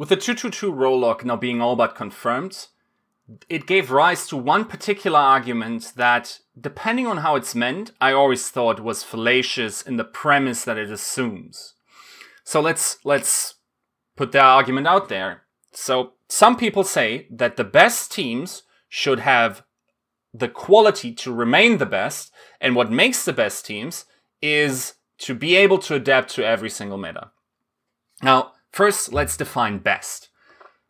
With the 222 role lock now being all but confirmed, it gave rise to one particular argument that, depending on how it's meant, I always thought was fallacious in the premise that it assumes. So let's let's put that argument out there. So some people say that the best teams should have the quality to remain the best, and what makes the best teams is to be able to adapt to every single meta. Now, first, let's define best.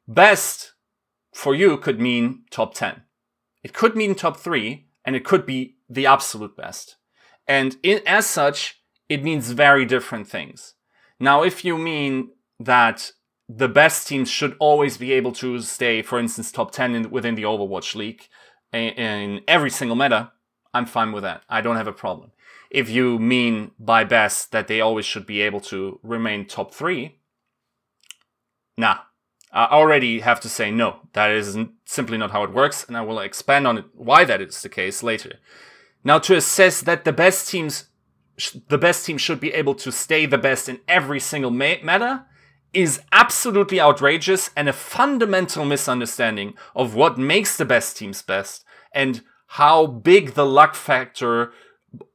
Best for you could mean top 10. It could mean top 3, and it could be the absolute best. And in, as such, it means very different things. Now, if you mean that the best teams should always be able to stay, for instance, top 10 in, within the Overwatch League in, in every single meta, I'm fine with that. I don't have a problem. If you mean by best that they always should be able to remain top three, nah. I already have to say no. That is simply not how it works, and I will expand on it why that is the case later. Now, to assess that the best teams, the best team should be able to stay the best in every single meta, is absolutely outrageous and a fundamental misunderstanding of what makes the best teams best and how big the luck factor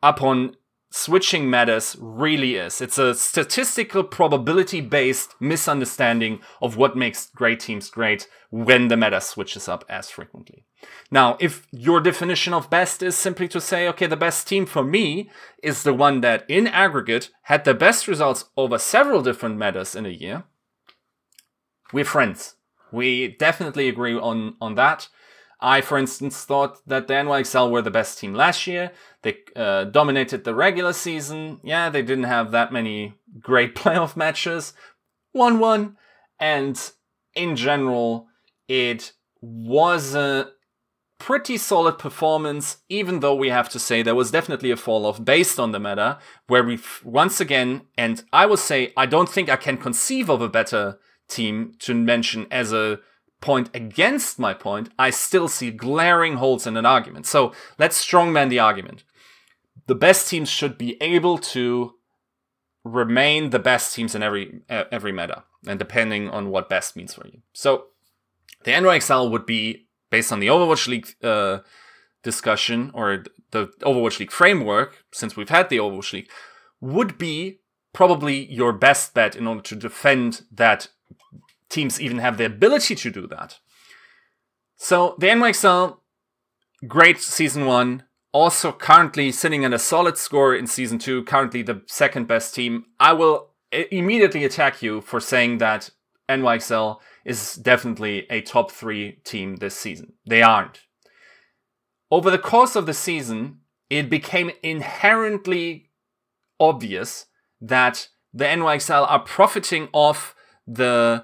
upon switching metas really is. It's a statistical probability based misunderstanding of what makes great teams great when the meta switches up as frequently. Now, if your definition of best is simply to say, okay, the best team for me is the one that in aggregate had the best results over several different metas in a year, we're friends. We definitely agree on, on that. I, for instance, thought that the NYXL were the best team last year. They uh, dominated the regular season. Yeah, they didn't have that many great playoff matches. 1 1. And in general, it was a pretty solid performance, even though we have to say there was definitely a fall off based on the meta, where we once again, and I will say, I don't think I can conceive of a better team to mention as a point against my point, I still see glaring holes in an argument. So let's strongman the argument. The best teams should be able to remain the best teams in every every meta, and depending on what best means for you. So the NYXL would be based on the Overwatch League uh, discussion or the Overwatch League framework, since we've had the Overwatch League, would be probably your best bet in order to defend that teams even have the ability to do that. So the NYXL, great season one. Also currently sitting at a solid score in season two, currently the second best team. I will eh, immediately attack you for saying that NYXL is definitely a top three team this season. They aren't. Over the course of the season, it became inherently obvious that the NYXL are profiting off the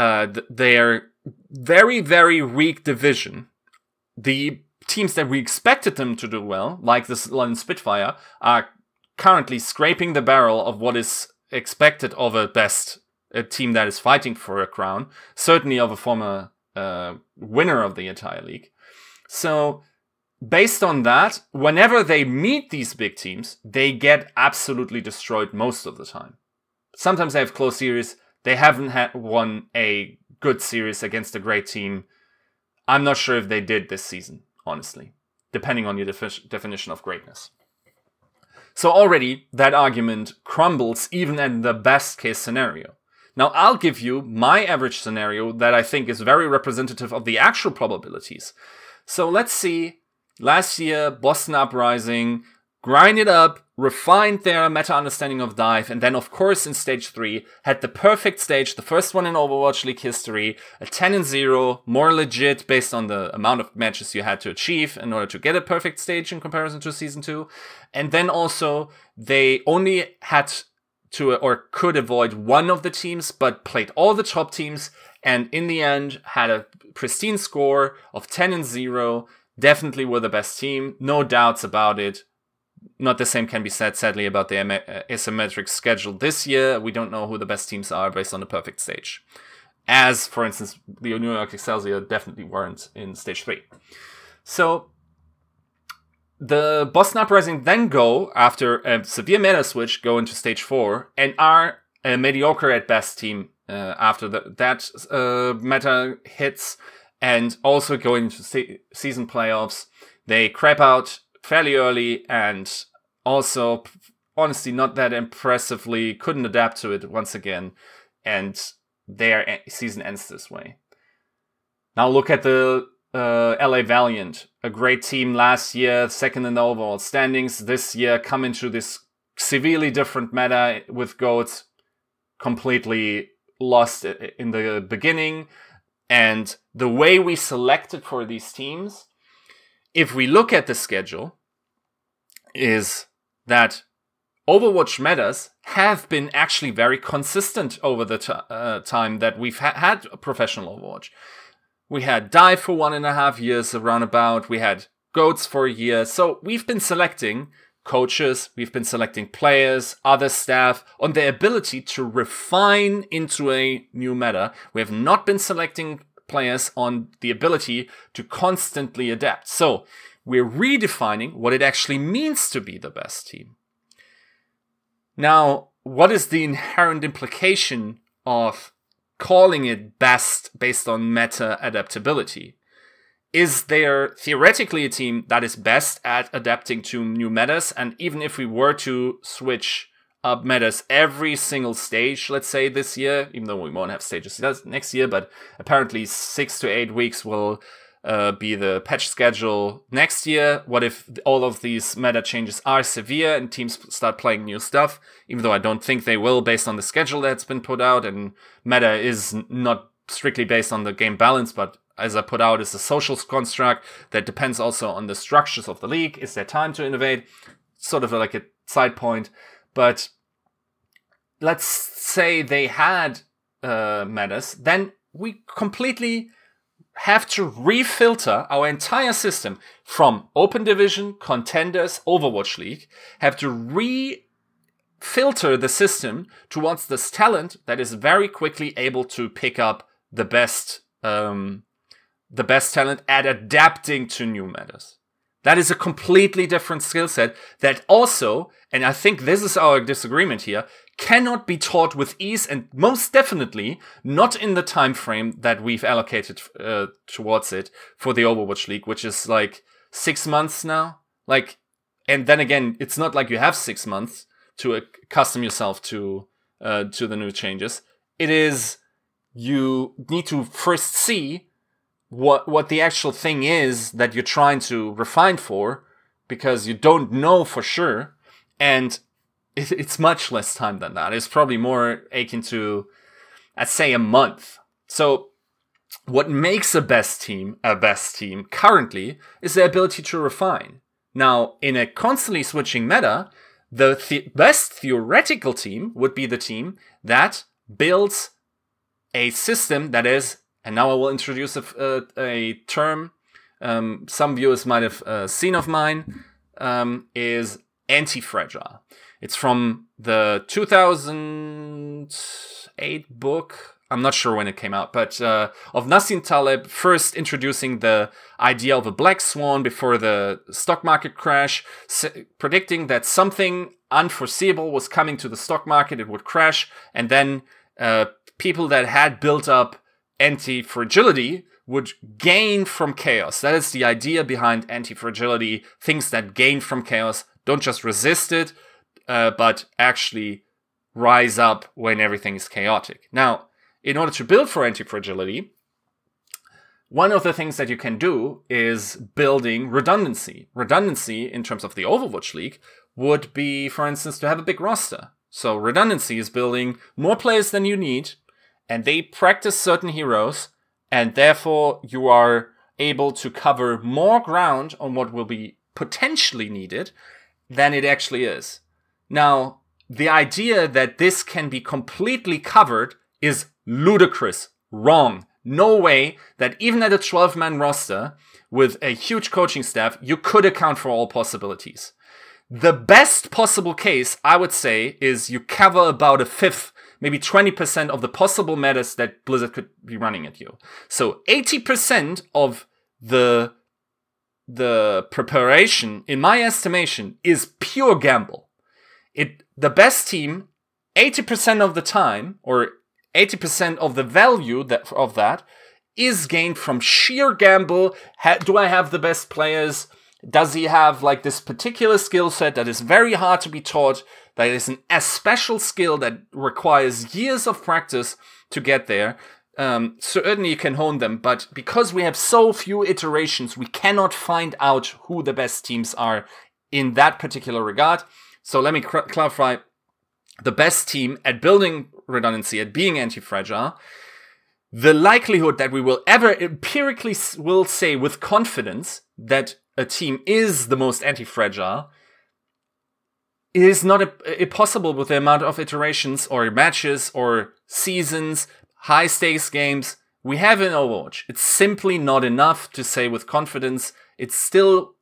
uh, their very, very weak division, the teams that we expected them to do well, like the London Spitfire, are currently scraping the barrel of what is expected of a best a team that is fighting for a crown, certainly of a former uh, winner of the entire league. So, based on that, whenever they meet these big teams, they get absolutely destroyed most of the time. Sometimes they have close series, they haven't had won a good series against a great team. I'm not sure if they did this season, honestly, depending on your defi- definition of greatness. So already that argument crumbles even in the best case scenario. Now I'll give you my average scenario that I think is very representative of the actual probabilities. So let's see. Last year, Boston Uprising grind it up, refined their meta understanding of dive, and then, of course, in stage 3, had the perfect stage, the first one in Overwatch League history, a 10 and 0, more legit based on the amount of matches you had to achieve in order to get a perfect stage in comparison to Season 2. And then also, they only had to or could avoid one of the teams, but played all the top teams, and in the end, had a pristine score of 10 and 0. Definitely were the best team, no doubts about it not the same can be said, sadly, about the uh, asymmetric schedule this year. We don't know who the best teams are based on the perfect stage. As, for instance, the New York Excelsior definitely weren't in stage three. So the Boston Uprising then go, after a severe meta switch, go into stage four and are a mediocre at best team uh, after the, that uh, meta hits, and also going into se- season playoffs. They crap out fairly early, and also, honestly, not that impressively. Couldn't adapt to it once again, and their season ends this way. Now look at the uh, LA Valiant, a great team last year, second in the overall standings. This year, come into this severely different meta with goats, completely lost in the beginning. And the way we selected for these teams, if we look at the schedule, is that Overwatch metas have been actually very consistent over the t- uh, time that we've ha- had professional Overwatch. We had Dive for one and a half years around about. We had Goats for a year. So we've been selecting coaches, we've been selecting players, other staff on their ability to refine into a new meta. We have not been selecting players on the ability to constantly adapt. So we're redefining what it actually means to be the best team. Now, what is the inherent implication of calling it best based on meta adaptability. Is there theoretically a team that is best at adapting to new metas? And even if we were to switch up metas every single stage, let's say this year, even though we won't have stages next year, but apparently six to eight weeks will uh, be the patch schedule next year? What if all of these meta changes are severe and teams start playing new stuff? Even though I don't think they will, based on the schedule that's been put out, and meta is not strictly based on the game balance, but as I put out, is a social construct that depends also on the structures of the league. Is there time to innovate? Sort of like a side point, but let's say they had uh, metas, then we completely have to refilter our entire system from Open Division, Contenders, Overwatch League, have to re filter the system towards this talent that is very quickly able to pick up the best, um, the best talent at adapting to new metas. That is a completely different skill set that also, and I think this is our disagreement here, cannot be taught with ease and most definitely not in the time frame that we've allocated uh, towards it for the Overwatch League, which is like six months now. Like, and then again, it's not like you have six months to accustom yourself to uh, to the new changes. It is you need to first see what what the actual thing is that you're trying to refine for because you don't know for sure and it, it's much less time than that. It's probably more akin to, I'd say, a month. So, what makes a best team a best team currently is the ability to refine. Now, in a constantly switching meta, the, the best theoretical team would be the team that builds a system that is, and now I will introduce a, a, a term um, some viewers might have uh, seen of mine, um, is anti-fragile. It's from the 2008 book. I'm not sure when it came out, but uh, of Nassim Taleb first introducing the idea of a black swan before the stock market crash, predicting that something unforeseeable was coming to the stock market, it would crash, and then uh, people that had built up anti fragility would gain from chaos. That is the idea behind anti fragility. Things that gain from chaos don't just resist it, uh, but actually rise up when everything is chaotic. Now, in order to build for anti-fragility, one of the things that you can do is building redundancy. Redundancy in terms of the Overwatch League would be, for instance, to have a big roster. So redundancy is building more players than you need, and they practice certain heroes, and therefore you are able to cover more ground on what will be potentially needed than it actually is. Now, the idea that this can be completely covered is ludicrous, wrong. No way that even at a 12 man roster with a huge coaching staff, you could account for all possibilities. The best possible case, I would say, is you cover about a fifth, maybe 20% of the possible metas that Blizzard could be running at you. So 80% of the the preparation, in my estimation, is pure gamble it the best team 80% of the time or 80% of the value that, of that is gained from sheer gamble. Ha- do I have the best players? Does he have like this particular skill set that is very hard to be taught? That is an, a special skill that requires years of practice to get there. Um, certainly you can hone them, but because we have so few iterations, we cannot find out who the best teams are in that particular regard. So let me cr- clarify the best team at building redundancy, at being anti-fragile, the likelihood that we will ever empirically will say with confidence that a team is the most anti-fragile is not a, a possible with the amount of iterations or matches or seasons, high stakes games we have in Overwatch. It's simply not enough to say with confidence. It's still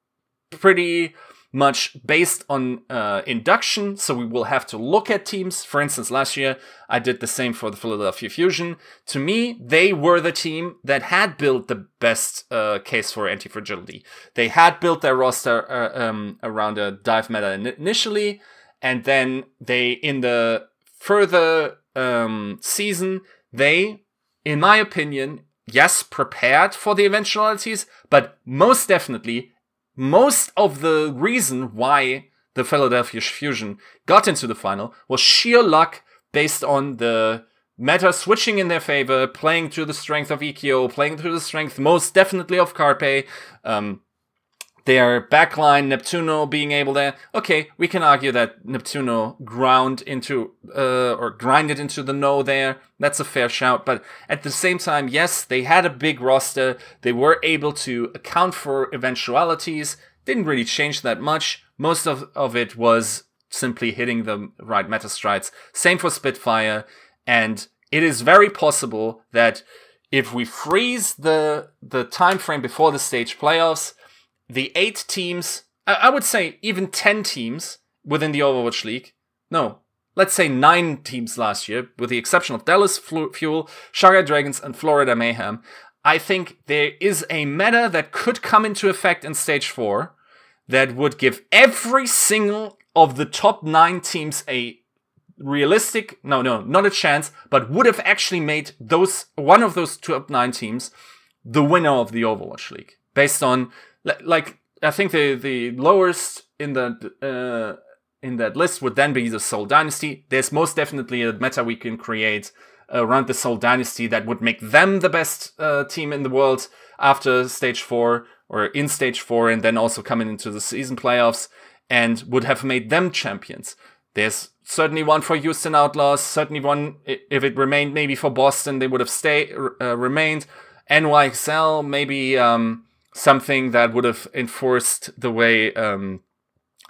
pretty much based on uh, induction. So we will have to look at teams. For instance, last year I did the same for the Philadelphia Fusion. To me, they were the team that had built the best uh, case for anti fragility. They had built their roster uh, um, around a dive meta initially, and then they, in the further um, season, they, in my opinion, yes, prepared for the eventualities, but most definitely most of the reason why the Philadelphia Fusion got into the final was sheer luck based on the meta switching in their favor, playing to the strength of EQO, playing to the strength most definitely of Carpe, um, their backline, Neptuno being able to, okay, we can argue that Neptuno ground into, uh, or grinded into the no there. That's a fair shout. But at the same time, yes, they had a big roster. They were able to account for eventualities. Didn't really change that much. Most of, of it was simply hitting the right meta strides. Same for Spitfire. And it is very possible that if we freeze the, the time frame before the stage playoffs, the eight teams, I would say even 10 teams within the Overwatch League. No, let's say nine teams last year, with the exception of Dallas Fuel, Shanghai Dragons, and Florida Mayhem. I think there is a meta that could come into effect in stage four that would give every single of the top nine teams a realistic, no, no, not a chance, but would have actually made those, one of those top nine teams the winner of the Overwatch League based on like I think the the lowest in the uh, in that list would then be the Seoul Dynasty. There's most definitely a meta we can create around the Seoul Dynasty that would make them the best uh, team in the world after stage four or in stage four, and then also coming into the season playoffs and would have made them champions. There's certainly one for Houston Outlaws. Certainly one if it remained maybe for Boston, they would have stayed uh, remained. NYXL maybe. Um, something that would have enforced the way um,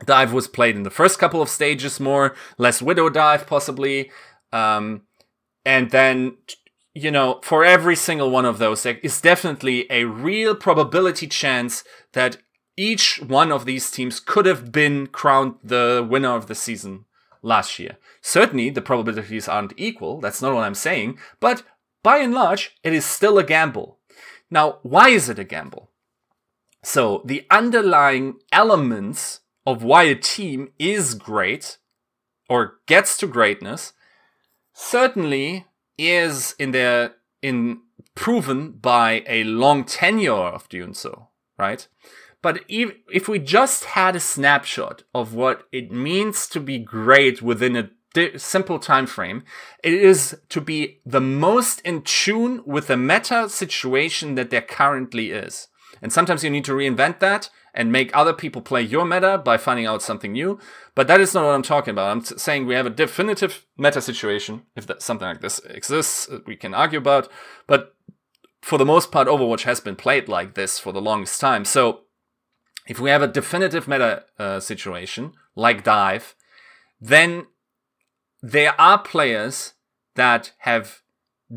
dive was played in the first couple of stages more, less widow dive possibly, um, and then you know for every single one of those there is definitely a real probability chance that each one of these teams could have been crowned the winner of the season last year. Certainly, the probabilities aren't equal. That's not what I'm saying. But by and large, it is still a gamble. Now, why is it a gamble? So the underlying elements of why a team is great or gets to greatness certainly is in their in proven by a long tenure of doing so, right? But if, if we just had a snapshot of what it means to be great within a di- simple time frame, it is to be the most in tune with the meta situation that there currently is. And sometimes you need to reinvent that and make other people play your meta by finding out something new. But that is not what I'm talking about. I'm saying we have a definitive meta situation. If that, something like this exists, uh, we can argue about. But for the most part, Overwatch has been played like this for the longest time. So if we have a definitive meta uh, situation like Dive, then there are players that have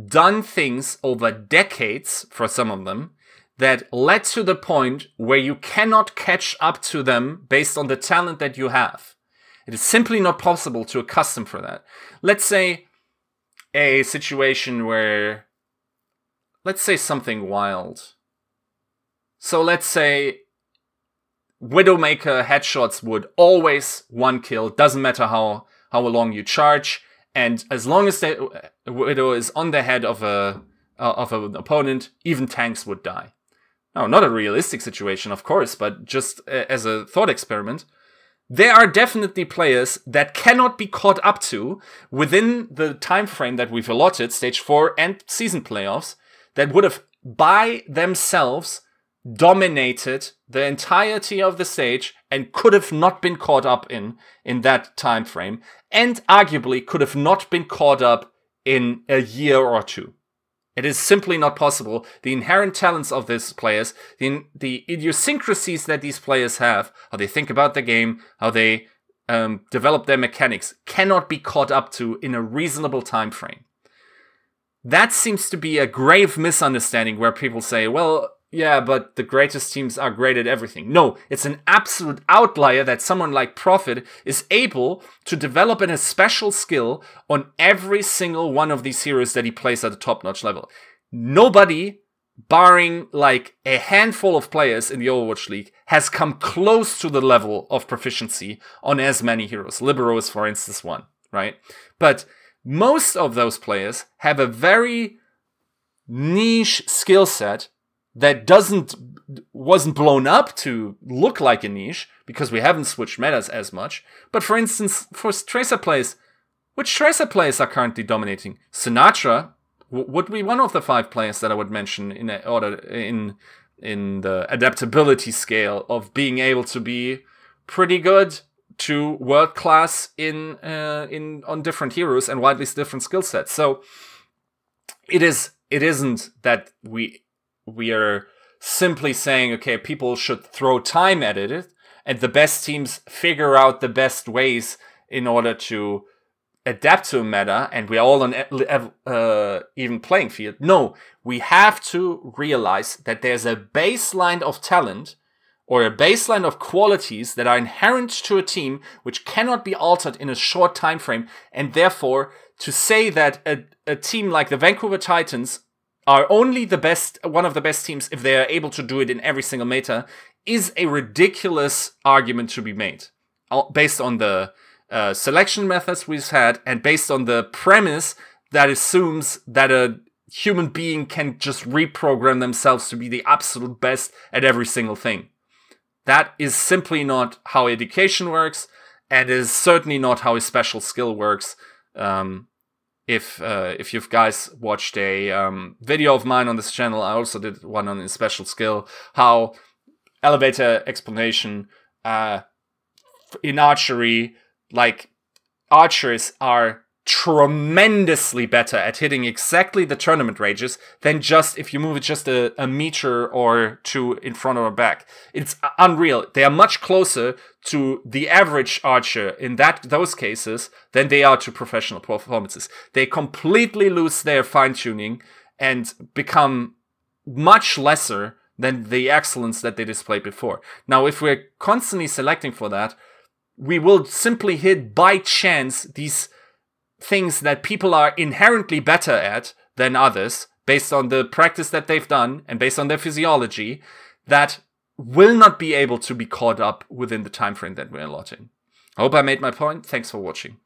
done things over decades for some of them that led to the point where you cannot catch up to them based on the talent that you have. It is simply not possible to accustom for that. Let's say a situation where, let's say something wild. So let's say Widowmaker headshots would always one kill, doesn't matter how, how long you charge, And as long as the widow is on the head of a uh, of an opponent, even tanks would die. No, not a realistic situation, of course, but just uh, as a thought experiment. There are definitely players that cannot be caught up to within the time frame that we've allotted, stage four and season playoffs, that would have by themselves dominated the entirety of the stage and could have not been caught up in in that time frame and arguably could have not been caught up in a year or two it is simply not possible. The inherent talents of these players the, the idiosyncrasies that these players have how they think about the game how they um, develop their mechanics cannot be caught up to in a reasonable time frame that seems to be a grave misunderstanding where people say well yeah, but the greatest teams are great at everything. No, it's an absolute outlier that someone like Profit is able to develop a special skill on every single one of these heroes that he plays at a top notch level. Nobody, barring like a handful of players in the Overwatch League, has come close to the level of proficiency on as many heroes. Libero is, for instance, one, right? But most of those players have a very niche skill set that doesn't wasn't blown up to look like a niche because we haven't switched metas as much. But for instance, for Tracer plays, which Tracer players are currently dominating? Sinatraa would be one of the five players that I would mention in order in in the adaptability scale of being able to be pretty good to world class in uh, in on different heroes and widely different skill sets. So it is it isn't that we we are simply saying, okay, people should throw time at it, and the best teams figure out the best ways in order to adapt to a meta, and we're all on uh, even playing field. No, we have to realize that there's a baseline of talent or a baseline of qualities that are inherent to a team which cannot be altered in a short time frame and therefore to say that a, a team like the Vancouver Titans are only the best, one of the best teams if they are able to do it in every single meta, is a ridiculous argument to be made based on the uh, selection methods we've had and based on the premise that assumes that a human being can just reprogram themselves to be the absolute best at every single thing. That is simply not how education works, and is certainly not how a special skill works. Um, if uh, if you guys watched a um, video of mine on this channel, I also did one on a special skill, how elevator explanation uh, in archery, like archers are tremendously better at hitting exactly the tournament ranges than just if you move it just a, a meter or two in front or back. It's unreal. They are much closer to the average archer in that those cases than they are to professional performances. They completely lose their fine tuning and become much lesser than the excellence that they displayed before. Now, if we're constantly selecting for that, we will simply hit by chance these things that people are inherently better at than others based on the practice that they've done and based on their physiology that will not be able to be caught up within the time frame that we're allotting. I hope I made my point. Thanks for watching.